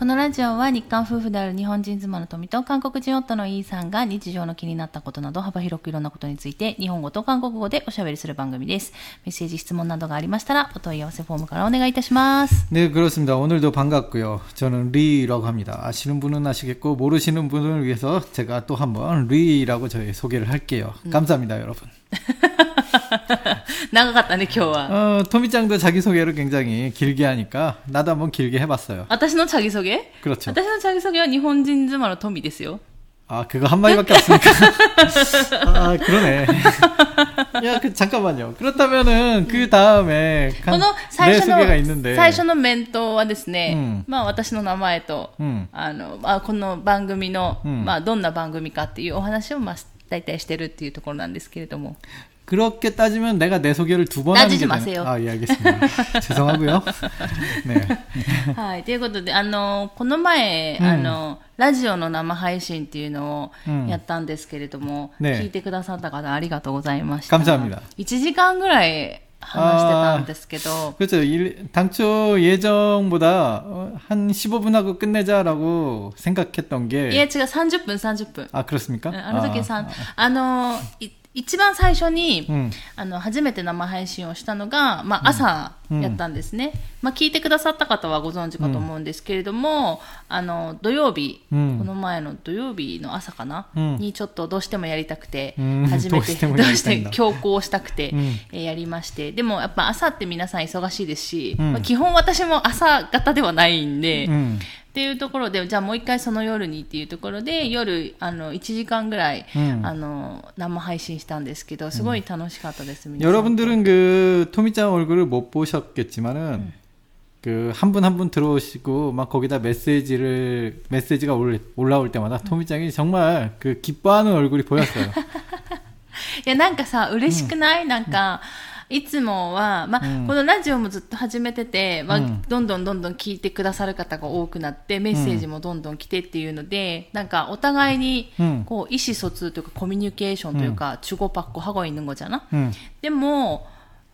このラジオは日韓夫婦である日本人妻の富と韓国人夫のイーさんが日常の気になったことなど幅広くいろんなことについて日本語と韓国語でおしゃべりする番組です。メッセージ、質問などがありましたらお問い合わせフォームからお願いいたします。 네, 그렇습니다. 오늘도 반갑고요. 저는 리라고 합니다. 아시는 분은 아시겠고 모르시는 분을 위해서 제가 또 한번 리라고 저희 소개를 할게요. 감사합니다, 여러분. 長かったね、今日は。 어, 토미짱도 자기 소개를 굉장히 길게 하니까 나도 한번 길게 해봤어요. 私のチャギソゲ 그렇죠. 私のチャギソゲは日本人妻の富ですよ。 아, 그거 한 마디밖에 없으니까. 아, 그러네. 야, 그, 잠깐만요. 그렇다면은, 그 다음에, こ 간- の最 내 初の 소개가 있는데. 最初の面答はですね、うんまあ私の名前と、うんあのあこの番組の、うんまあどんな番組かっていうお話をまあ大体してるっていうところなんですけれども、 그렇게 따지면 내가 내 소개를 두 번 하는 따지지 게 되는- 마세요. 아, 예, 알겠습니다. 죄송하고요. 네. はいということであのこの前、うんあのラジオの生配信っていうのをうんやったんですけれども、ね聞いてくださった方ありがとうございました。 감사합니다. 1時間ぐらい話してたんですけど、 그렇죠. 일- 당초 예정보다 어, 한 15분 하고 끝내자라고 생각했던 いや 게. 違う30分30分。 아, 그렇습니까? うんあの時さ、 아, あのい 一番最初に、うん。あの初めて生配信をしたのが、まあ、朝やったんですね、まあ、聞いてくださった方はご存知かと思うんですけれども、あの土曜日、うんこの前の土曜日の朝かな、うんにちょっとどうしてもやりたくて、うん初めてどうしてもどうしやりたいんだて強行したくて、うんえーやりましてでもやっぱ朝って皆さん忙しいですし、うんまあ基本私も朝方ではないんで、 음. っていうところでじゃあもう一回その夜にっていうところで夜あの1時間ぐらい、うんあの生配信したんですけどすごい楽しかったです、皆さん 여러분들은 그 토미짱 얼굴을 못 보셨 겠지만은 그 한 분 한 분 들어오시고 막 거기다 메시지를 메시지가 올, 올라올 때마다 토미짱이 정말 그 기뻐하는 얼굴이 보였어요. いやなんかさ嬉しくない、なんかいつもは、まあうんこのラジオもずっと始めてて、まあうんどんどんどんどん聞いてくださる方が多くなってメッセージもどんどん来てっていうので、なんかお互いにうんこう意思疎通というかコミュニケーションというか、中国パッコハゴイヌ語じゃな、 음. でも、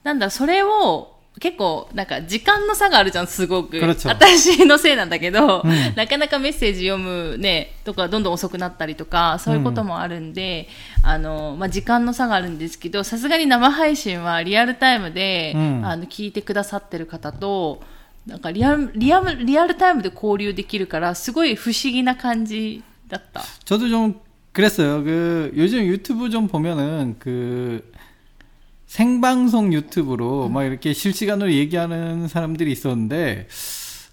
なんだ、それを、 結構、なんか、時間の差があるじゃん、すごく。 그렇죠 私のせいなんだけど、うんなかなかメッセージ読むね、とか、どんどん遅くなったりとか、そういうこともあるんで、あの、まあ、時間の差があるんですけど、さすがに生配信はリアルタイムで、うんあの、聞いてくださってる方と、なんかリアル、リアル、リアルタイムで交流できるから、すごい不思議な感じだった。 저도 좀 그랬어요. 그 요즘 유튜브 좀 보면은 그 생방송 유튜브로 막 이렇게 실시간으로 얘기하는 사람들이 있었는데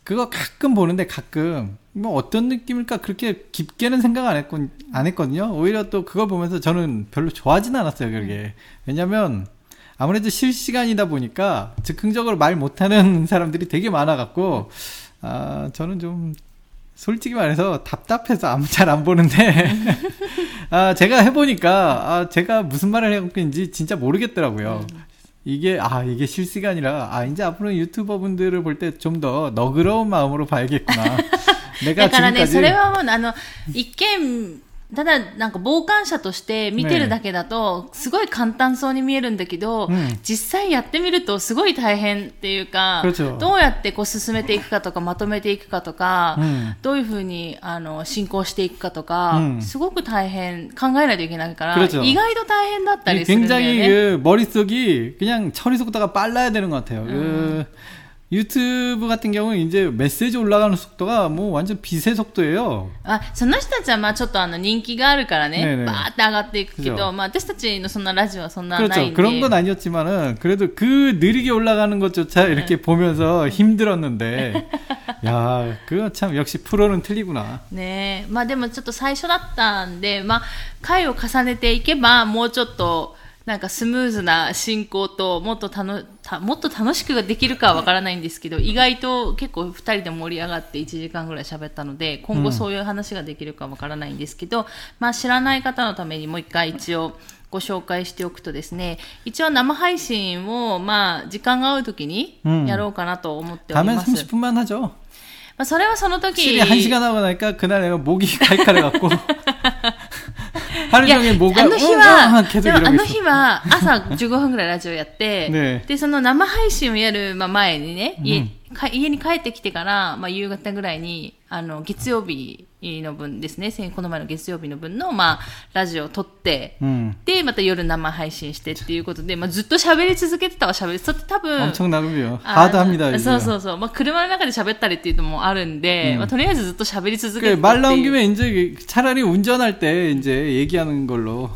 그거 가끔 보는데 가끔 뭐 어떤 느낌일까 그렇게 깊게는 생각 안 했건 안 했거든요. 오히려 또 그걸 보면서 저는 별로 좋아하진 않았어요. 그게 왜냐면 아무래도 실시간이다 보니까 즉흥적으로 말 못하는 사람들이 되게 많아갖고 아 저는 좀 솔직히 말해서 답답해서 아무 잘 안 보는데 아 제가 해보니까 아 제가 무슨 말을 해갖고인지 진짜 모르겠더라고요. 이게 아 이게 실시간이라 아 이제 앞으로 유튜버 분들을 볼 때 좀 더 너그러운 마음으로 봐야겠구나. 내가 だからね、そ 지금까지 れはもう、あの、一見、 ただ、なんか傍観者として見てるだけだと、すごい簡単そうに見えるんだけど、うん実際やってみるとすごい大変っていうか、 그렇죠 どうやってこう進めていくかとか、まとめていくかとか、うんどういうふうにあの進行していくかとか、うんすごく大変、考えないといけないから、 그렇죠 意外と大変だったりするんだよ 굉장히 ね。 그 머릿속이 그냥 처리 속도가 빨라야 되는 것 같아요. 그 유튜브 같은 경우는 이제 메시지 올라가는 속도가 뭐 완전 빛의 속도예요. あその人たちはまあちょっとあの人気があるからね、ねえねえバーって上がっていくけ 그죠 ど、まあ私たちのそんなラジオはそんなないん 그렇죠. で。 그런 건 아니었지만은 그래도 그 느리게 올라가는 것조차 이렇게 보면서 힘들었는데 야 그거 참 역시 프로는 틀리구나. ねえまあでもちょっと最初だったんで、まあ回を重ねていけばもうちょっと なんかスムーズな進行と、もっとたもっと楽しくできるかはわからないんですけど、意外と結構2人で盛り上がって1時間ぐらい喋ったので、今後そういう話ができるかわからないんですけど、まあ知らない方のためにもう一回一応、ご紹介しておくとですね、一応生配信を、まあ、時間が合うときにやろうかなと思っております。う。ん、まあそれはその時 확실히 한 시간 하고 나니까 그날 내가 목이 칼칼해갖고 하루 종일 뭐가 あの日 응, 응, は、 계속 でもあ 이러고 の日 있어. は朝15分ぐらいラジオやって、ねで、その生配信をやるまあ前にね、家か家に帰ってきてから、まあ、夕方ぐらいに あの、月曜日 の分ですね、先この前の月曜日の分の、まあ、ラジオを撮って、 음. で、また夜生配信してっていうことで、まあ、ずっと喋り続けてたは喋り、そって多分、 엄청나군요. あ 하드합니다. そう 이제. そうそう。まあ、車の中で喋ったりっていうのもあるんで、まあ、とりあえずずっと喋り続け 그 てたっ 말 て 나온 いう。 김에 이제 차라리 운전할 때 이제 얘기하는 걸로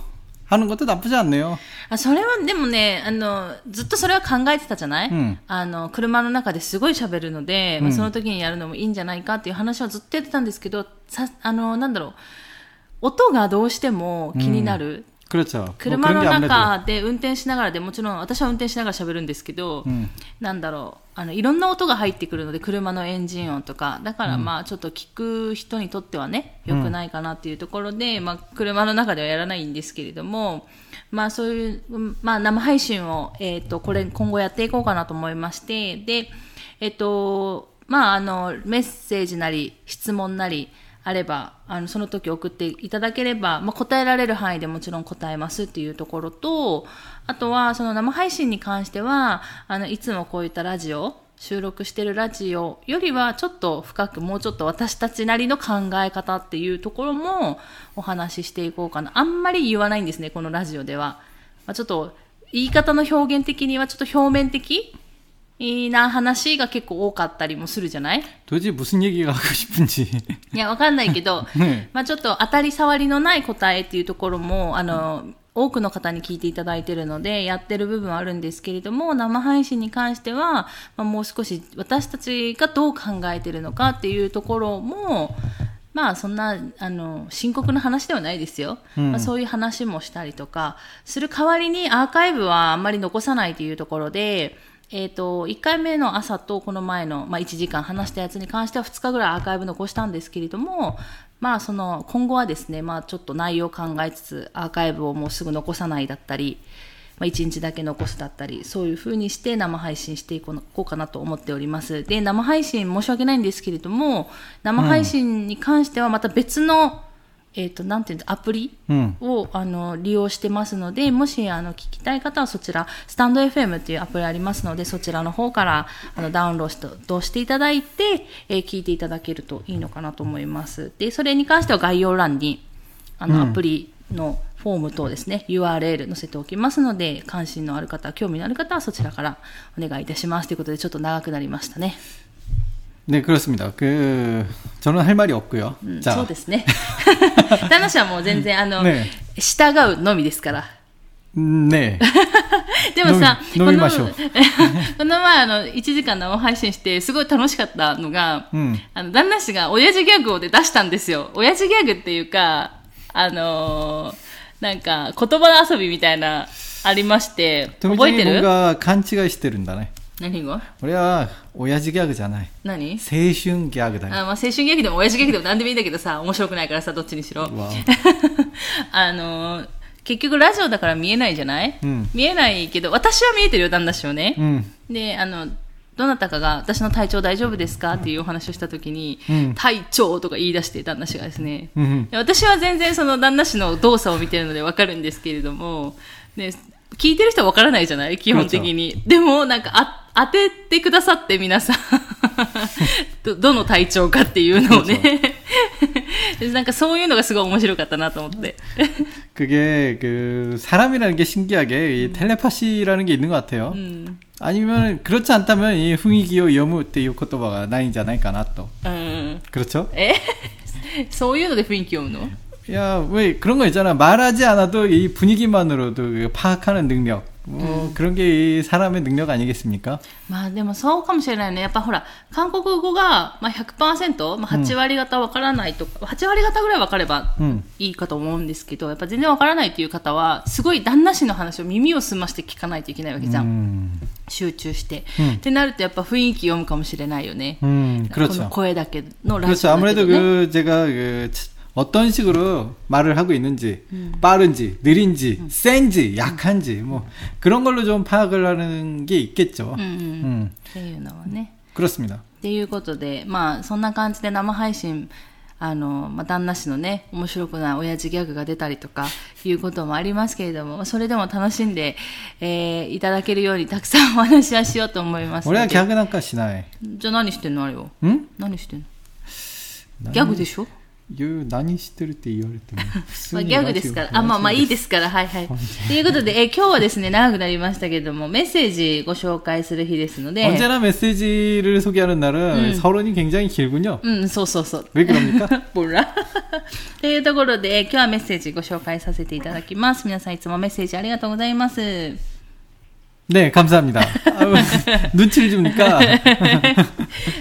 하는 것도 나쁘지 않네요. あそれはでもね、あの、ずっとそれは考えてたじゃない、うんあの、車の中ですごい喋るので、まあ、うんその時にやるのもいいんじゃないかっていう話はずっとやってたんですけど、さ、あの、なんだろう、音がどうしても気になる。 그렇죠. 뭐 車 그런 の 게 아무래도 中で運転しながらでもちろん私は運転しながら喋るんですけど、 음. なんだろう、 あの、いろんな音が入ってくるので、車のエンジン音とか、だからまあ、ちょっと聞く人にとってはね、良くないかなっていうところで、まあ、車の中ではやらないんですけれども、まあ、そういう、うんまあ、生配信を、えっ、と、これ、今後やっていこうかなと思いまして、で、えっ、と、まあ、あの、メッセージなり、質問なり、あれば、あの、その時送っていただければ、まあ、答えられる範囲でもちろん答えますっていうところと、あとは、その生配信に関しては、あの、いつもこういったラジオ、収録してるラジオよりはちょっと深くもうちょっと私たちなりの考え方っていうところもお話ししていこうかな。あんまり言わないんですね、このラジオでは。まあ、ちょっと言い方の表現的にはちょっと表面的な話が結構多かったりもするじゃない 도대체 무슨 얘기가 하고 싶은지. いや、わかんないけど、ねまあちょっと当たり障りのない答えっていうところも、あの、 多くの方に聞いていただいているので、やってる部分はあるんですけれども、生配信に関しては、まあ、もう少し私たちがどう考えてるのかっていうところも、まあそんな、あの、深刻な話ではないですよ。うんまあ、そういう話もしたりとか、する代わりにアーカイブはあんまり残さないというところで、えっ、と、1回目の朝とこの前の、まあ、1時間話したやつに関しては2日ぐらいアーカイブ残したんですけれども、まあ、その、今後はですね、まあ、ちょっと内容を考えつつ、アーカイブをもうすぐ残さないだったり、まあ、1日だけ残すだったり、そういう風にして生配信していこうこうかなと思っております。で、生配信申し訳ないんですけれども、生配信に関してはまた別の、えっ、と、なんていうアプリ？ 음. をあの利用してますので、もしあの聞きたい方はそちら、スタンド FM っていうアプリありますので、そちらの方からあのダウンロードしていただいて、えー聞いていただけるといいのかなと思います。で、それに関しては概要欄にあの、うんアプリのフォーム等ですね、URL 載せておきますので、関心のある方、興味のある方はそちらからお願いいたしますということで、ちょっと長くなりましたね。 네, 그렇습니다. 그 저는 할 말이 없고요. うん、 자, そうですね。旦那氏はもう全然、あの、ね従うのみですから。 음, 네. でもさ、飲み飲みましょうこのこの前あの、1時間生配信して、すごい楽しかったのが、うんあの、旦那氏が親父ギャグをで出したんですよ。親父ギャグっていうか、あのーなんか、言葉遊びみたいな、ありまして、覚えて 도미짱이 る 뭔가 간치가 시대른다네. 何が？俺は親父ギャグじゃない。何？青春ギャグだよ。あ、まあ、青春ギャグでも親父ギャグでも何でもいいんだけどさ面白くないからさどっちにしろ。あのー、結局ラジオだから見えないじゃない、うん、見えないけど私は見えてるよ旦那氏をね、うん、であのどなたかが私の体調大丈夫ですか？っていうお話をした時に、うん、体調とか言い出して旦那氏がですね、うん、私は全然その旦那氏の動作を見てるので分かるんですけれども、ね、聞いてる人は分からないじゃない？基本的に、でもなんかあ当ててくださって皆さんど、どの体調かっていうのをね。でなんかそういうのがすごい面白かったなと思って。 그게 그 사람이라는 게 신기하게 이 텔레파시라는 게 있는 것 같아요. うん。 아니면 그렇지 않다면 이 흥이기요 여무 때いう言葉がないんじゃないかなと. うん。 그렇죠? えそういうので雰囲気読むの 야, 왜 그런 거 있잖아. 말하지 않아도 이 분위기만으로도 그 파악하는 능력. 뭐 그런 게 이 사람의 능력 아니겠습니까? まあでもそうかもしれないね。やっぱほら、韓国語が、まあ、100%、まあ、8割方わからないとか、8割方ぐらいわかればうんいいかと思うんですけど、やっぱ全然わからないっていう方は、すごい旦那氏の話を耳を澄まして聞かないといけないわけじゃん。 음, 集中して、うんってなるとやっぱ雰囲気読むかもしれないよね。 음, この 그렇죠. 声だけのラジ 그렇죠. オだけ 아무래도 どね。 그 제가 그 치- 어떤 식으로 말을 하고 있는지 빠른지 느린지 센지 약한지 뭐 그런 걸로 좀 파악을 하는 게 있겠죠. うんうん。 음, っていうのはね。 그렇습니다. っていうことで、まあ、そんな感じで生配信、あの、まあ、旦那氏のね、面白くない親父ギャグが出たりとか、いうこともありますけれども、それでも楽しんで、えーいただけるようにたくさんお話はしようと思いますの 우리가 で。 개그 난까 시나이. じゃあ何してんのあれを。 응? 何してんの ギャグでしょ いう何知ってるって言われても普通まあ、にギャグですから。あ、まあまあいいですから。はいはい。ということで、え今日はですね、長くなりましたけれども、メッセージご紹介する日ですので。 언제나 메시지를 소개하는 날은 서론이 굉장히 길군요. うん、そうそうそう。 왜 그럽니까? ボラ。というところで、今日はメッセージご紹介させていただきます。皆さんいつもメッセージありがとうございます。 네, 감사합니다. 아유, 눈치를 줍니까?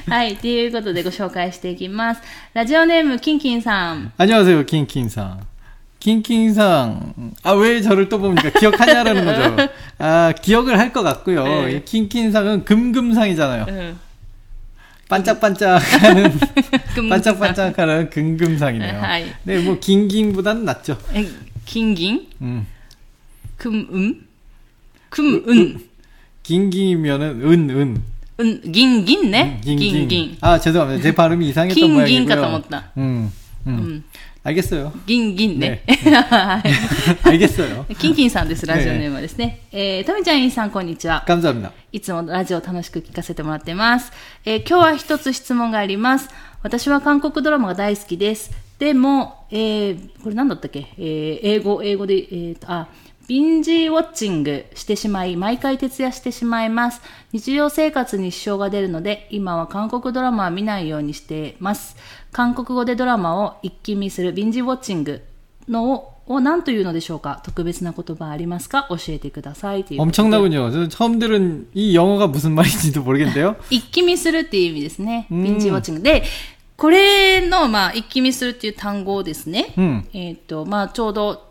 はい。ということでご紹介していきます。ラジオネーム、キンキンさん。 안녕하세요, 킹킹상. 킹킹상. 아, 왜 저를 또 봅니까? 기억하냐라는 거죠. 아, 기억을 할 것 같고요. 네. 이 킹킹상은 금금상이잖아요. うん。 반짝반짝하는, 금금상. 반짝반짝하는 금금상이네요. 하이. 네, 뭐, 긴긴보다는 낫죠. え、金銀 음. くん、 うんくん、うん。 긴긴이면은 은, 은. うん、銀銀ね。 긴, 銀銀。 아, 죄송합니다. 제 발음이 이상했던 긴, 모양이고요. 긴 같다 못다. 음, 음. うん。 알겠어요. 銀銀ね。はい 알겠어요. キンキンさんです、ラジオネームはですね。えー、とみちゃん、いんさん、こんにちは。 감사합니다. いつもラジオを楽しく聞かせてもらってます。えー今日は一つ質問があります。私は韓国ドラマが大好きです。でも、えーこれ何だったっけえー英語、英語で、えーと、あ、 ビンジウォッチングしてしまい、毎回徹夜してしまいます。日常生活に支障が出るので、今は韓国ドラマは見ないようにしています。韓国語でドラマを一気見するビンジウォッチングのをを何というのでしょうか特別な言葉ありますか教えてくださいということで 엄청나군요. 저는 처음 들은 이 영어가 무슨 말인지도 모르겠는데요. 一気見するっていう意味ですね。うんビンジウォッチング。で、これの、まあ、一気見するっていう単語をですね。うんえっ、と、まあ、ちょうど、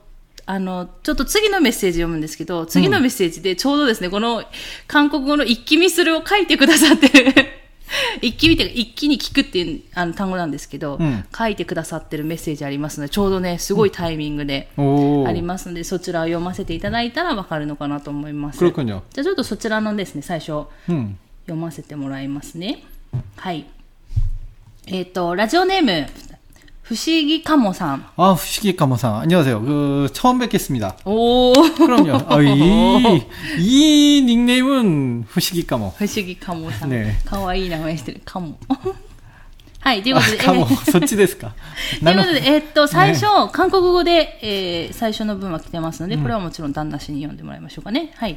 あの、ちょっと次のメッセージ読むんですけど、次のメッセージでちょうどですね、うん、この韓国語の一気見するを書いてくださってる 一気見て、一気に聞くっていうあの単語なんですけど、うん、書いてくださってるメッセージありますので、ちょうどね、すごいタイミングでありますので、うん、そちらを読ませていただいたらわかるのかなと思います。じゃあちょっとそちらのですね、最初、読ませてもらいますね。はい。えっ、ー、と、ラジオネーム、 부식이 카모さん。あ식이 카모 상. 안녕하세 요. 그, 처음 뵙겠습니 다. 오. 그럼 요. い、いい 닉네임은 후식이 카 모. 후식이 카모 상. 네. かわいい名前してる。カモ。はい、ということで。かも、そっちですか？ということで、え、っと、最初、韓国語で、え、最初の文は来てますので、これはもちろん旦那氏に読んでもらいましょうかね。はい。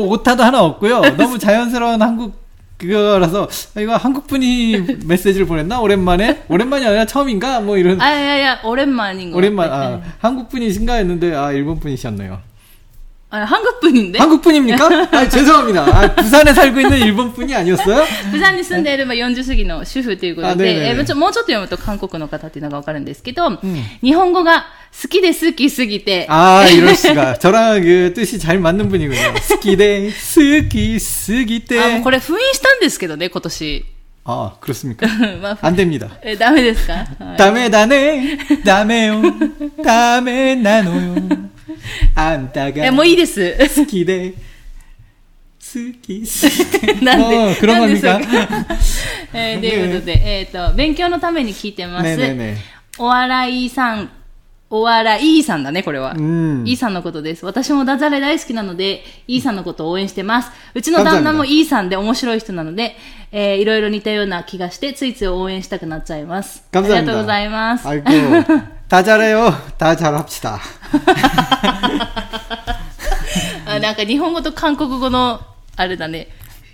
오타도 하나 없고요. 너무 자연스러운 한국 그거라서 아, 이거 한국 분이 메시지를 보냈나 오랜만에 오랜만이 아니라 처음인가 뭐 이런 아야야 오랜만인 거 오랜만 같아. 아 한국 분이신가 했는데 아 일본 분이셨네요. あ、韓国人で 한국 분입니까? 아 죄송합니다. 아, 부산에 살고 있는 일본 분이 아니었어요? 釜山に住んでいるまあ40過ぎの主婦ということあねえねえで、えーもうちょもうちょっと読むと韓国の方っていうのがわかるんですけど、日本語が好きで好きすぎて、 아 이럴 수가 저랑 그 뜻이 잘 맞는 분이군요. 스키데 스키 스기때 あもうこれ封印したんですけどね、今年。 아 그렇습니까? まあ 안 됩니다. え、ダメですか、はい 다음에 다네 다음에요 다음에 나노요 あんたがもういいです。好きで好き なんで黒髪が。えー、ということで、えっ、ー、と勉強のために聞いてます、ねね、お笑いさんお笑い、イーさんだね、これは。いい、イーさんのことです。私もダジャレ大好きなので、イーさんのことを応援してます。うちの旦那もイーさんで面白い人なので、えー、いろいろ似たような気がして、ついつい応援したくなっちゃいます。ありがとうございます。 아이고 다 잘해요 다 잘합시다 あなんか日本語と韓国語の、あれだね。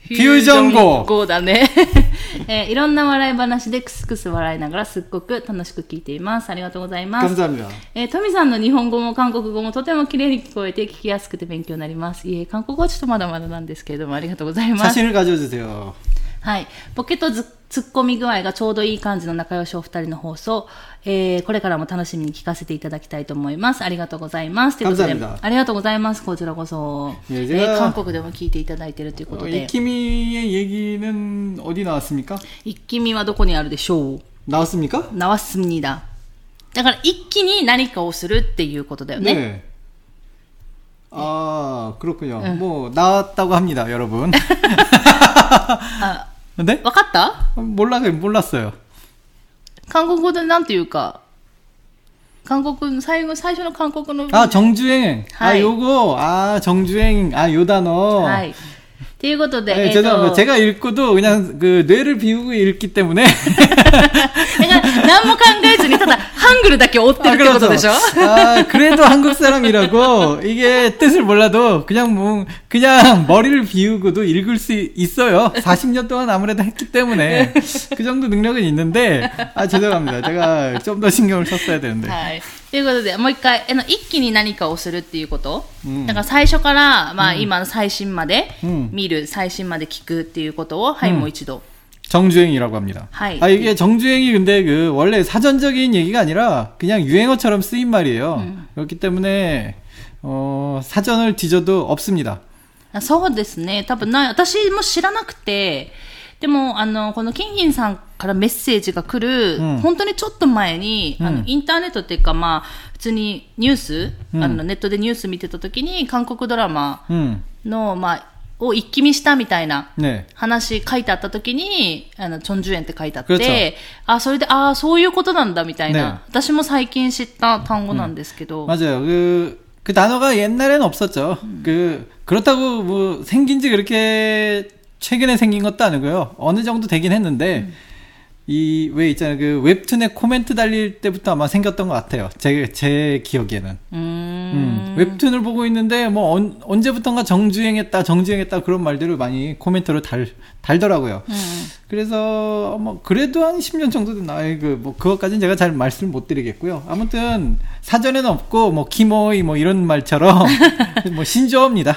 フュージョン語フュージョン語だね。えーいろんな笑い話でクスクス笑いながらすっごく楽しく聞いています。ありがとうございます。 감사합니다 えー、トミさんの日本語も韓国語もとても綺麗に聞こえて聞きやすくて勉強になります。いえ、韓国語はちょっとまだまだなんですけれども、ありがとうございます。 자신을 가져주세요 はい。ポケットず 突っ込み具合がちょうどいい感じの仲良しお二人の放送、えー、これからも楽しみに聞かせていただきたいと思います。ありがとうございます。ということで 감사합니다 、ありがとうございます。こちらこそ。いやえじゃあー韓国でも聞いていただいているというこ 어, とで、 이키미의 얘기는 어디 나왔습니까? 一気見はどこにあるでしょう 나왔습니까? ナワスミだ。 だから一気に何かをするっていうことだよね。 네. 아, 그렇군요. 뭐, 나왔다고 합니다, 여러분. あ、 네? わかった 몰라, 몰랐어요. 韓国語でなんていうか、韓国、最後、最初の韓国の。 아, 정주행. 아, 하이. 요거, 아, 정주행. 아, 요 단어. はい。 읽어도 돼. 네, 죄송합니다. 제가 읽고도 그냥 그 뇌를 비우고 읽기 때문에. 그러니까 너무 한글 중에ただ 한글을 밖에 없대는 아, 그렇죠. 거죠. 아, 그래도 한국 사람이라고 이게 뜻을 몰라도 그냥 뭐 그냥 머리를 비우고도 읽을 수 있어요. 40년 동안 아무래도 했기 때문에 그 정도 능력은 있는데 아 죄송합니다. 제가 좀 더 신경을 썼어야 되는데. はい。ということで、もう一回、あの、一気に何かをするっていうこと。うんだから最初から、まあ、今の最新までうん見る、最新まで聞くっていうことを、はい、うんもう一度。 정주행이라고 합니다. 하이. 아, 이게 정주행이 근데 그 원래 사전적인 얘기가 아니라 그냥 유행어처럼 쓰인 말이에요. 그렇기 때문에, 어, 사전을 뒤져도 없습니다. あそうですね。多分ない、私も知らなくて、 でも、あの、このキンキンさんからメッセージが来る、うん本当にちょっと前に、あの、インターネットっていうか、まあ、普通にニュース、うんあの、ネットでニュース見てた時に、韓国ドラマ 음, の、まあ、を一気見したみたいな 네. 話書いてあった時に、あの、チョンジュエンって書いてあっ그렇죠 て、あ、それで、ああ、そういうことなんだみたいな、ね私も最近知った単語なんですけど、 맞아요. 그, 그 단어가 옛날에는 없었죠. 그, 그렇다고 뭐 생긴 지 그렇게 최근에 생긴 것도 아니고요. 어느 정도 되긴 했는데 음. 이왜 있잖아요 그 웹툰에 코멘트 달릴 때부터 아마 생겼던 것 같아요 제제 기억에는 음... 음. 웹툰을 보고 있는데 뭐 언, 언제부턴가 정주행했다 정주행했다 그런 말들을 많이 코멘트로 달 달더라고요 음. 그래서 뭐 그래도 한 10년 정도 된 나이 그뭐 그것까지는 제가 잘 말씀을 못 드리겠고요 아무튼 사전에는 없고 뭐 키모이 뭐 이런 말처럼 뭐 신조어입니다.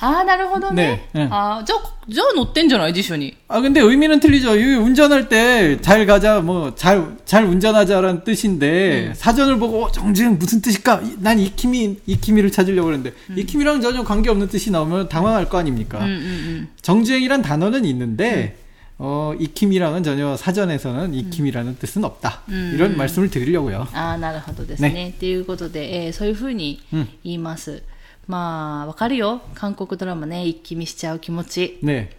ああ、なるほどね。ねうんあーじゃあ、じゃあ乗ってんじゃない辞書に。 아 근데 의미는 틀리죠. 이 운전할 때 잘 가자 뭐 잘 잘 운전하자라는 뜻인데 사전을 보고 어, 정주행 무슨 뜻일까? 이- 난 이키미 이키미를 찾으려고 그랬는데 이키미랑 전혀 관계 없는 뜻이 나오면 당황할 거 うんう 아닙니까? んうん。 정주행이란 단어는 있는데 어 이키미랑은 전혀 사전에서는 이키미라는 뜻은 없다. 음. 이런 말씀을 드리려고요. ああ、なるほどですね。ねっていうことで、えーそういうふうにうん言います。 まあ、わかるよ。韓国ドラマね、一気見しちゃう気持ち。 네.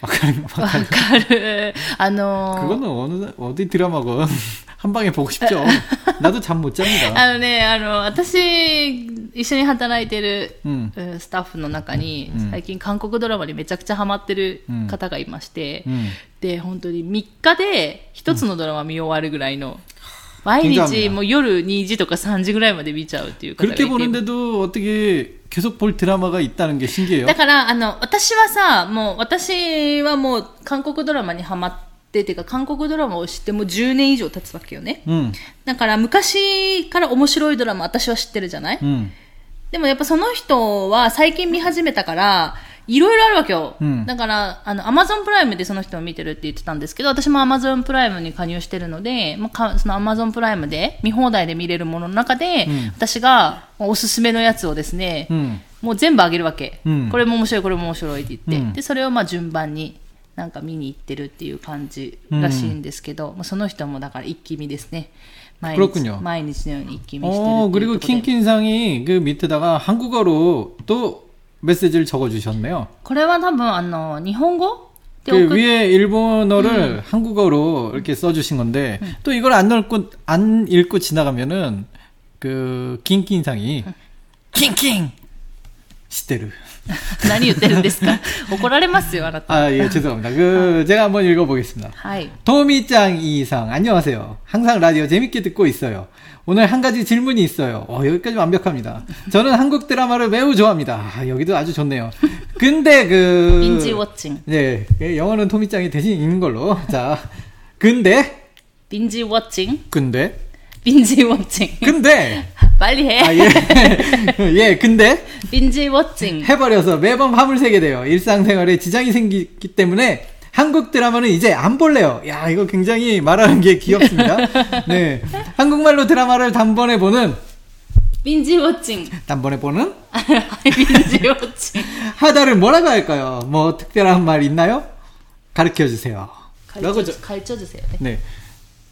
와카리 わ 와카리. かる。あのー 그거는 어느 어디 드라마건 한 방에 보고 싶죠. 나도 잠 못 잡니다. あのね、あの、私、一緒に働いてる、うんうんスタッフの中に、うん最近韓国ドラマにめちゃくちゃハマってる方がいまして、 음. で、本当に3日で一つのドラマ見終わるぐらいの、 毎 굉장합니다 日もう夜2時とか3時ぐらいまで見ちゃうっていう方がいて。 그렇게 보는데도 어떻게 계속 볼 드라마가 있다는 게 신기해요. だから、あの、私はさ、もう、私はもう、韓国ドラマにハマって、てか、韓国ドラマを知ってもう10年以上経つわけよね。 음, だから、昔から面白いドラマ、私は知ってるじゃない 음, でもやっぱその人は最近見始めたから、 いろいろあるわけよ。うんだから、あの、アマゾンプライムでその人を見てるって言ってたんですけど、私もアマゾンプライムに加入してるので、まあか、そのアマゾンプライムで見放題で見れるものの中で、うん私がおすすめのやつをですね、 음. もう全部あげるわけ、うんこれも面白い、これも面白いって言って、うんで、それをまあ順番になんか見に行ってるっていう感じらしいんですけど、まあその人もだから一気見ですね。毎 그렇군요 日、毎日のように一気見してるっていう 어, ことで。 그리고 킹킹상이 그 밑에다가 한국어로 또 메시지를 적어주셨네요. 그래만 한번 안 넣어. 일본어? 그, 그 위에 일본어를 음. 한국어로 이렇게 써주신 건데 음. 또 이걸 안 읽고 안 읽고 지나가면은 그 킹킹상이 음. 킹킹 시테르 何言ってるんですか怒られますよ、あなた。 아 예 죄송합니다. 그 제가 한번 읽어보겠습니다. はい。 도미짱 이상 안녕하세요. 항상 라디오 재밌게 듣고 있어요. 오늘 한 가지 질문이 있어요. 어, 여기까지 완벽합니다. 저는 한국 드라마를 매우 좋아합니다. 아, 여기도 아주 좋네요. 근데 그 빈지 워칭. 네, 예, 영어는 토미짱이 대신 읽는 걸로. 자, 근데 ビンジウォッチング 근데 빈지 워칭. 근데 빨리 해. 아, 예. 예, 근데 빈지 워칭. 해버려서 매번 밤을 새게 돼요. 일상생활에 지장이 생기기 때문에 한국 드라마는 이제 안 볼래요. 야, 이거 굉장히 말하는 게 귀엽습니다. 네. 한국말로 드라마를 단번에 보는, 빈지 워칭. 단번에 보는? 빈지 워칭. 하다를 뭐라고 할까요? 뭐 특별한 말 있나요? 가르쳐 주세요. 가르쳐 주세요. 네.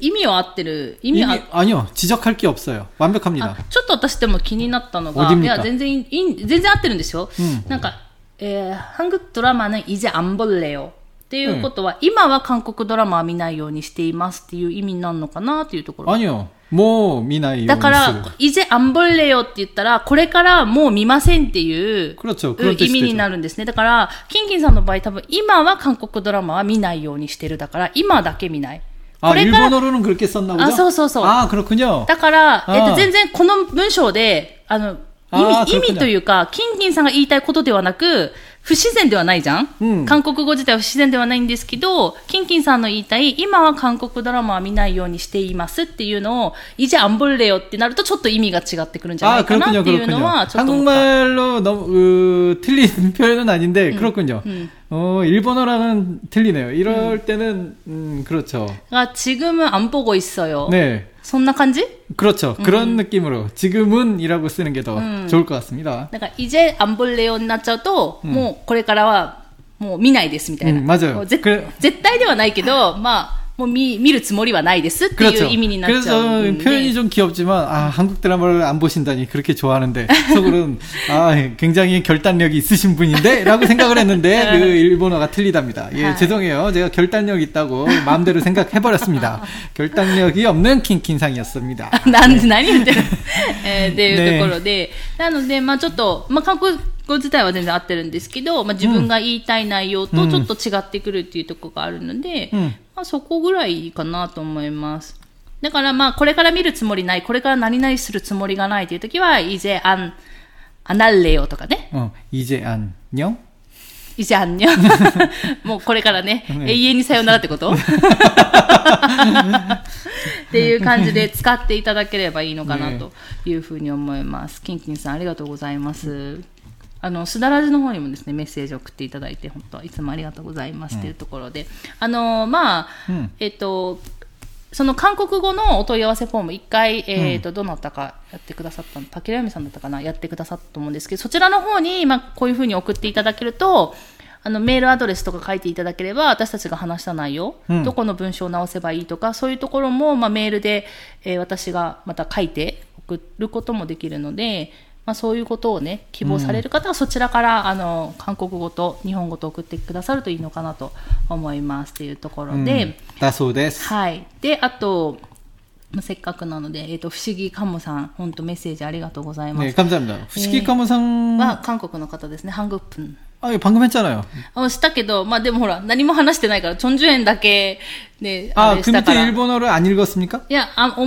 意味は合ってる。意味 이미, は 아니요, 지적할 게 없어요. 완벽합니다. あちょっと私でも気になったのが、 어딥니까 いや、全然いい、全然合ってるんですよ。うんなんか、えー、韓国ドラマのイゼアンボレよ。っていうことは、今は韓国ドラマは見ないようにしていますっていう意味になるのかなっていうところ。 아니요, 뭐 미나이 だから、イゼアンボレよって言ったら、これからもう見ませんっていう、 그렇죠. う 그런 意味に 뜻이 な 되죠. るんですね。だから、キンキンさんの場合多分、今は韓国ドラマは見ないようにしてる。だから、今だけ見ない。 아, これから、 일본어로는 그렇게 썼나 보죠? 아, 소, 소, 소. 아, 그렇군요. だから、えっと、あー全然この文章で、あの、意味、意あーそういうこと味というか、キンキンさんが言いたいことではなく、 不自然ではないじゃん、うん韓国語自体は不自然ではないんですけど、キンキンさんの言いたい、今は韓国ドラマは見ないようにしていますっていうのを、いじゃあんぼれよってなるとちょっと意味が違ってくるんじゃな 아, いかなっ 그렇군요, ていうの 그렇군요. は、ちょっと思った。 한국말로 너무, 그, 틀린 표현은 아닌데, 그렇군요. 어, 일본어랑은 틀리네요. 이럴 때는, 음, 그렇죠. 아, 지금은 안 보고 있어요. 네. そんな感じ 그렇죠. 그런 느낌으로, 지금은 이라고 쓰는 게 더 좋을 것 같습니다. だから、いじゃあんぼれよになっちゃうと、もうこれからは、もう見ないですみたいな。うん맞아요 もうぜくれ絶対ではないけど、まあ、 もう見見るつもりはないですっていう 그렇죠. 意味になっちゃ 그래서 うんで。 표현이 좀 귀엽지만 아 한국 드라마를 안 보신다니 그렇게 좋아하는데 속으로는 아 굉장히 결단력이 있으신 분인데라고 생각을 했는데 그 일본어가 틀리답니다. 예 아. 죄송해요. 제가 결단력 있다고 마음대로 생각해 버렸습니다. 결단력이 없는 킹킹상이었습니다. なんで、何言ってるえーっていうねところで。なので、まあちょっと、まあ韓国語自体は全然合ってるんですけど、まあ自分が言いたい内容とちょっと違ってくるっていうところがあるので、うん まあ、そこぐらいかなと思います。だからまあ、これから見るつもりない、これから何々するつもりがないという時は、いぜあん、あなれよとかね。うん、いぜあんにょん。いぜあんにょん。もうこれからね、永遠にさよならってこと？っていう感じで使っていただければいいのかなというふうに思います。キンキンさんありがとうございます。あの、すだらじの方にもですね、メッセージを送っていただいて、本当いつもありがとうございますっていうところで、あの、まあ、うん。えっと、その韓国語のお問い合わせフォーム、一回、えっ、と、どなたかやってくださったの、竹良美さんだったかな、やってくださったと思うんですけど、そちらの方に、まあ、こういうふうに送っていただけると、あの、メールアドレスとか書いていただければ、私たちが話した内容、うん。どこの文章を直せばいいとか、そういうところも、まあ、メールで、えー私がまた書いて送ることもできるので、まあ、そういうことをね、希望される方はそちらから、あの、韓国語と日本語と送ってくださるといいのかなと思いますっていうところで、 음, 다소です. はい。で、あと、まあせっかくなので、えっ、と、不思議かもさん、本当メッセージありがとうございま 네 す。 감사합니다. 후시키카모상 は、韓国の方ですね、ハングップン。 아 예, 방금 했잖아요. をしたけど、まあでもほら、何も話してないから、チョンジュエンだけで、 아 あれ 그 したか 밑에 ら。い 일본어를 안 읽었습니까? や、あ、お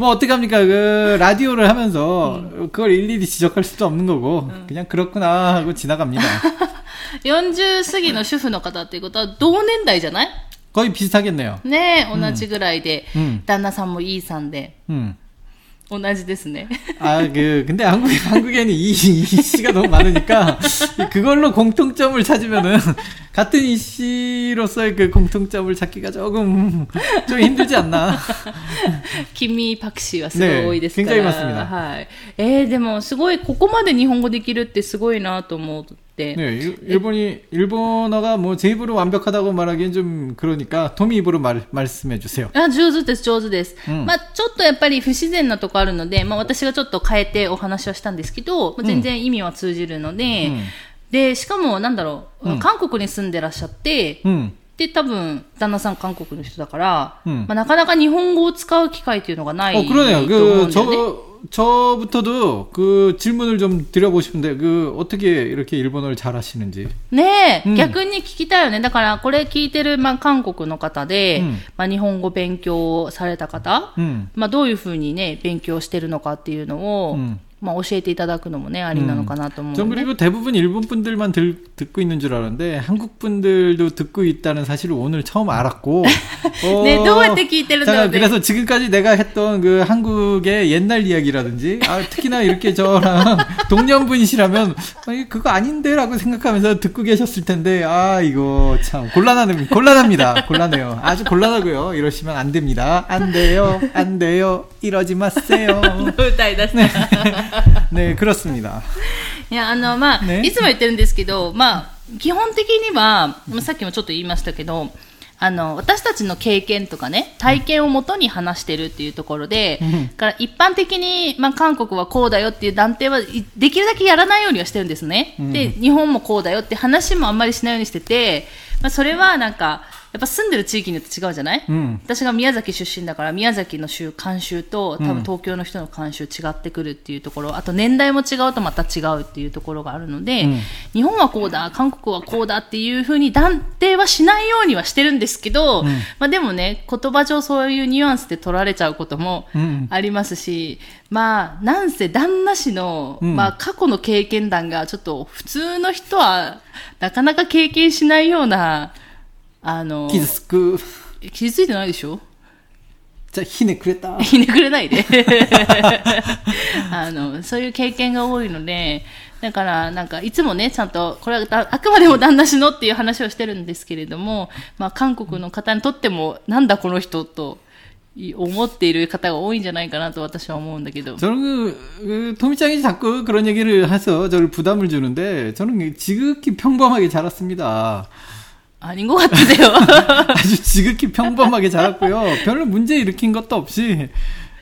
뭐 어떡합니까 그 라디오를 하면서 그걸 일일이 지적할 수도 없는 거고 그냥 그렇구나 하고 지나갑니다. 40過ぎの主婦の方っていうことは同年代じゃない 거의 비슷하겠네요. ねえ、同じぐらいで、うん旦那さんもいいさんで。 음. 同じですね。 아, 그, 근데 한국, 한국에는 이, 이 씨가 너무 많으니까, 그걸로 공통점을 찾으면은, 같은 이 씨로서의 그 공통점을 찾기가 조금, 좀 힘들지 않나. 君パクシーはすごい多いですから。ね굉장히많습니다 はい。えー、でもすごい、ここまで日本語できるってすごいなと思って。 네, 일- 일본이, 일본어가 뭐 제 입으로 완벽하다고 말하기엔 좀 그러니까, 토미 입으로 말, 말씀해 주세요. あ、上手です、上手です。うんまあ、ちょっとやっぱり不自然なとこあるので、まあ、私がちょっと変えてお話をしたんですけど、まあ全然意味は通じるので、うんで、しかも、なんだろう、うん韓国に住んでらっしゃって、 음, で、多分、旦那さん韓国の人だから、うんまあ、なかなか日本語を使う機会っていうのがない 어, 그러네요. と思うん 그, だよね。 저, 저부터도 그 질문을 좀 드려보고 싶은데, 그, 어떻게 이렇게 일본어를 잘 하시는지. ねえ、うん逆に聞きたいよね。だから、これ聞いてる、まあ、韓国の方で、うんまあ、日本語勉強された方、 음, まあ、どういうふうにね、勉強してるのかっていうのを、うん まあ、教えていただくのもね、ありなのかなと思う、ね 전 그리고 대부분 일본 분들만 들, 듣고 있는 줄 알았는데 한국 분들도 듣고 있다는 사실을 오늘 처음 알았고. 어, 네, どうやって聞いてるんだろう 잠깐 ね。 그래서 지금까지 내가 했던 그 한국의 옛날 이야기라든지 아, 특히나 이렇게 저랑 동년분이시라면 아, 이거 그거 아닌데라고 생각하면서 듣고 계셨을 텐데 아 이거 참 곤란하네 곤란합니다 곤란해요 아주 곤란하고요 이러시면 안 됩니다 안 돼요 안 돼요 이러지 마세요 歌い出す。 네 그렇습니다 いや、あの、まあ、ねいつも言ってるんですけど、まあ、基本的には、まあさっきもちょっと言いましたけど、あの、私たちの経験とかね、体験をもとに話してるっていうところで、うんだから一般的に、まあ、韓国はこうだよっていう断定はいできるだけやらないようにはしてるんですね。うんで、日本もこうだよって話もあんまりしないようにしてて、まあ、それはなんか、 やっぱ住んでる地域によって違うじゃない、 음. 私が宮崎出身だから宮崎の州慣習と多うん。分東京の人の慣習違ってくるっていうところ、あと年代も違うとまた違うっていうところがあるので、うん。日本はこうだ韓国はこうだっていうふうに断定はしないようにはしてるんですけど、うん。まあでもね言葉上そういうニュアンスで取られちゃうこともうん。ありますし、まあなんせ旦那氏の、うん。まあ過去の経験談がちょっと普通の人はなかなか経験しないようなあの 기스크 傷ついてないでしょ 자 히네 그랬다 ひねくれないであのそういう経験が多いのでだからなんかいつもねちゃんとこれはだあくまでも旦那氏のっていう話をしてるんですけれども、まあ、韓国の方にとってもなんだこの人と思っている方が多いんじゃないかなと私は思うんだけど 저는 그, 그 토미짱이 자꾸 그런 얘기를 해서 저를 부담을 주는데 저는 지극히 평범하게 자랐습니다. 아닌 것 같은데요. 아주 지극히 평범하게 자랐고요. 별로 문제 일으킨 것도 없이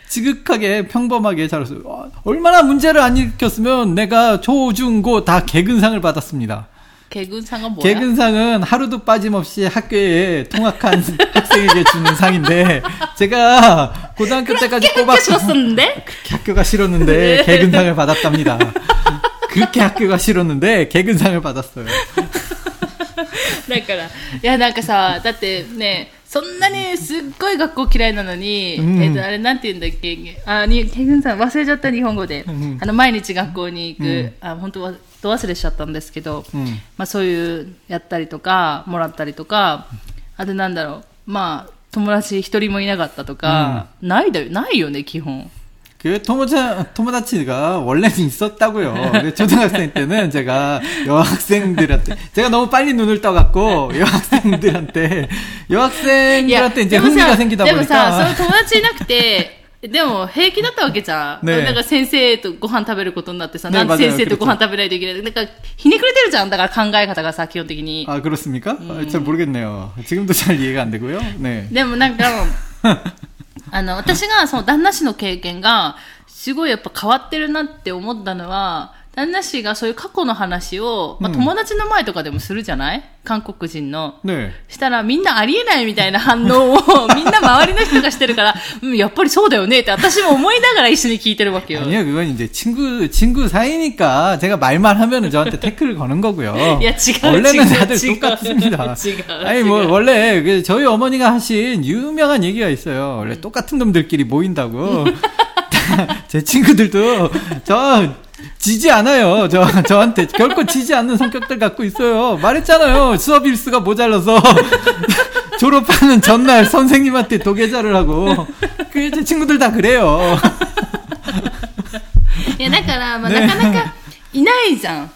지극하게 평범하게 자랐어요. 아, 얼마나 문제를 안 일으켰으면 내가 초중고 다 개근상을 받았습니다. 개근상은 뭐야? 개근상은 하루도 빠짐없이 학교에 통학한 학생에게 주는 상인데 제가 고등학교 때까지 꼬박 싫었었는데 아, 그렇게 학교가 싫었는데 네. 개근상을 받았답니다. 그렇게 학교가 싫었는데 개근상을 받았어요. だから、いや、なんかさ、だってね、そんなにすっごい学校嫌いなのに、うん。えっと、あれなんて言うんだっけ、あ、に、ケグンさん忘れちゃった日本語で、うんあの、毎日学校に行く、うん。あ、本当は、ど忘れしちゃったんですけど、 음. まあそういう、やったりとか、もらったりとか、あとなんだろう、まあ、友達一人もいなかったとか、ないだよ、ないよね、基本。 그 토모자 토모다치가 원래는 있었다고요. 그 초등학생 때는 제가 여학생들한테 제가 너무 빨리 눈을 떠갖고 여학생들한테 いや、 여학생들한테 이제 でも 흥미가 さ、 생기다 でもさ、そ 보니까 の友達いなくて、でも平気だったわけじゃん。ねえなんか先生とご飯食べることになってさ、ねなんで先生と맞아요ご飯食べないといけない。なんか、ひねくれてるじゃん。だから考え方がさ、基本的に。 아 그렇습니까? 아, 잘 모르겠네요. 지금도 잘 이해가 안 되고요. 네. でもなんか、 あの、私がその旦那氏の経験が、すごいやっぱ変わってるなって思ったのは、旦那氏がそういう過去の話を、まあ、うん友達の前とかでもするじゃない韓国人の。 네. したらみんなありえないみたいな反応をみんな周りの人がしてるから、うん、やっぱりそうだよねって私も思いながら一緒に聞いてるわけよ。 아니요, 그건 이제 친구, 친구 사이니까 제가 말만 하면은 저한테 태클을 거는 거고요. 야, 지금, 원래는 지금, 다들 지금, 똑같습니다. 지금, 아니, 뭐, 지금. 원래 그 저희 어머니가 하신 유명한 얘기가 있어요. 원래 똑같은 놈들끼리 모인다고. 제 친구들도 저 지지 않아요. 저, 저한테 결코 지지 않는 성격들 갖고 있어요. 말했잖아요. 수업 일수가 모자라서 졸업하는 전날 선생님한테 도계자를 하고. 그 제 친구들 다 그래요. やー、まあ、なかなかいないじゃん。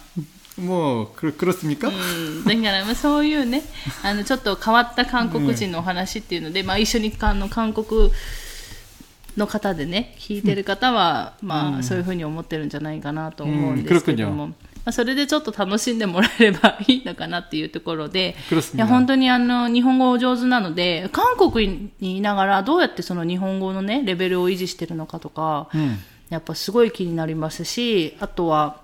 뭐 그, 그렇습니까? うん、だからまあそういうねあのちょっと変わった韓国人のお話っていうので、まあ、一緒にあの韓国 の方でね聞いてる方は、まあ、そういうふうに思ってるんじゃないかなと思うんですけども。まあ、それでちょっと楽しんでもらえればいいのかなっていうところで、いや本当にあの日本語お上手なので、韓国にいながらどうやってその日本語のね、レベルを維持してるのかとか、うん、やっぱすごい気になりますし、あとは、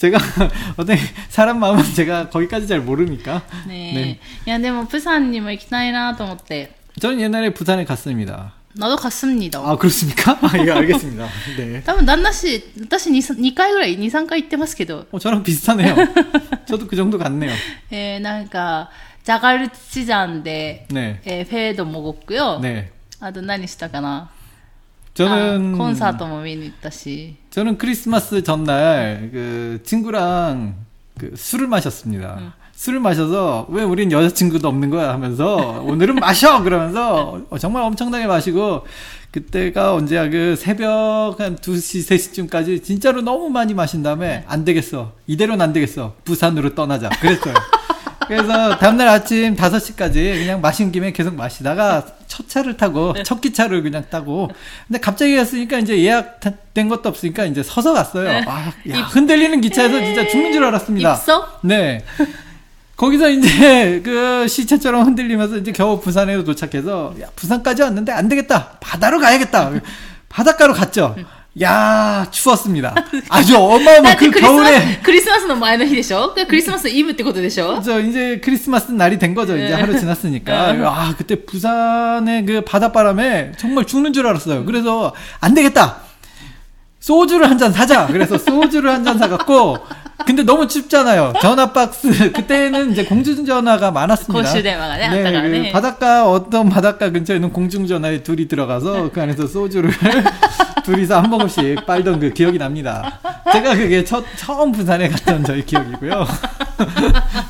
제가 어떤 사람 마음은 제가 거기까지 잘 모르니까. 네. 네. 야, 근데 뭐 부산님 行きたいなと思って. 저는 옛날에 부산에 갔습니다. 나도 갔습니다. 아, 그렇습니까? 아, 예, 알겠습니다. 네. 다음 난나 씨, 다시 2, 2回ぐらい, 2, 3回行ってますけど. 어, 저랑 비슷하네요. 저도 그 정도 갔네요. 예, 뭔가 자갈치잔데 네. 예, 회도 먹었고요. 네. 아, 또何したかな? 저는 아, 콘서트 뭐 미니 있다 시. 저는 크리스마스 전날 그 친구랑 그 술을 마셨습니다. 응. 술을 마셔서 왜 우린 여자친구도 없는 거야 하면서 오늘은 마셔 그러면서 어, 정말 엄청나게 마시고 그때가 언제야 그 새벽 한 2시 3시쯤까지 진짜로 너무 많이 마신 다음에 안 되겠어 이대로는 안 되겠어 부산으로 떠나자 그랬어요 그래서 다음날 아침 5시까지 그냥 마신 김에 계속 마시다가 첫 차를 타고 첫 기차를 그냥 타고 근데 갑자기 갔으니까 이제 예약된 것도 없으니까 이제 서서 갔어요. 네. 아, 야, 흔들리는 기차에서 진짜 죽는 줄 알았습니다. 입서? 네. 거기서 이제 그 시체처럼 흔들리면서 이제 겨우 부산에 도착해서 야, 부산까지 왔는데 안 되겠다. 바다로 가야겠다. 바닷가로 갔죠. 야 추웠습니다. 네. 아주 어마어마그 아, 그 겨울에 크리스마스는 마이너 히데쇼. 그 크리스마스 이브 때 것도 되죠. 저 이제 크리스마스 날이 된 거죠. 이제 네. 하루 지났으니까. 네. 아 그때 부산의 그 바닷바람에 정말 죽는 줄 알았어요. 그래서 안 되겠다. 소주를 한 잔 사자. 그래서 소주를 한 잔 사갖고 근데 너무 춥잖아요. 전화 박스 그때는 이제 공중 전화가 많았습니다. 고시대마가네. 네, 그 바닷가 어떤 바닷가 근처에 있는 공중 전화에 둘이 들어가서 그 안에서 소주를 둘이서 한 모금씩 빨던 그 기억이 납니다. 제가 그게 첫 처음 부산에 갔던 저희 기억이고요.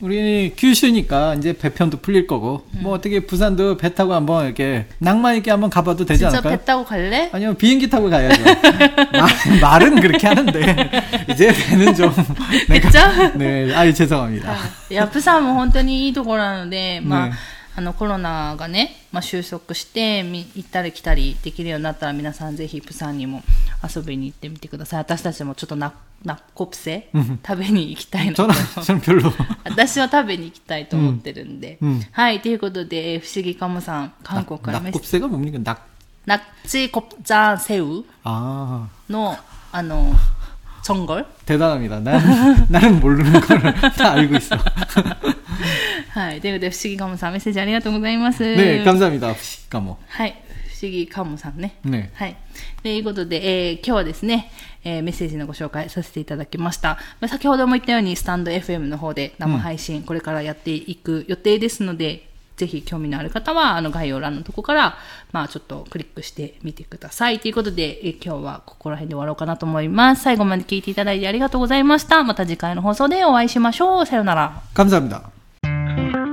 우리 규슈니까 이제 배편도 풀릴 거고 뭐 어떻게 부산도 배 타고 한번 이렇게 낭만 있게 한번 가봐도 되지 진짜 않을까요? 배 타고 갈래? 아니요 비행기 타고 가야죠. 말, 말은 그렇게 하는데 이제 배는 좀 내가 진짜? 네, 아이 죄송합니다. いや、プサンも本当にいいところなので、まあ、ね あの、コロナがね、まあ、収束して、み行ったり来たりできるようになったら、皆さんぜひプサンにも遊びに行ってみてください。私たちもちょっとナナッコプセ食べに行きたいのと 저는 저는 별로 私は食べに行きたいと思ってるんで。うんうんはい、ということで、えー不思議かもさん、韓国からメッセージ。 낙곱새가 뭡니까? 낙 ナッチコプチャンセウ 아 の、あの、チョンゴル 대단합니다. 난 나는 모르는 걸 다 알고 있어. はい、ということで、不思議かもさん、メッセージありがとうございます。 네, 감사합니다. 까모. はい。不思議カモさんね。 네. はい。ということで、えー今日はですね、えーメッセージのご紹介させていただきました。まあ、先ほども言ったように、スタンド FM の方で生配信、これからやっていく予定ですので、ぜひ興味のある方は、あの概要欄のとこから、まあちょっとクリックしてみてください。ということで、えー今日はここら辺で終わろうかなと思います。最後まで聞いていただいてありがとうございました。また次回の放送でお会いしましょう。さようなら。 감사합니다. Thank you.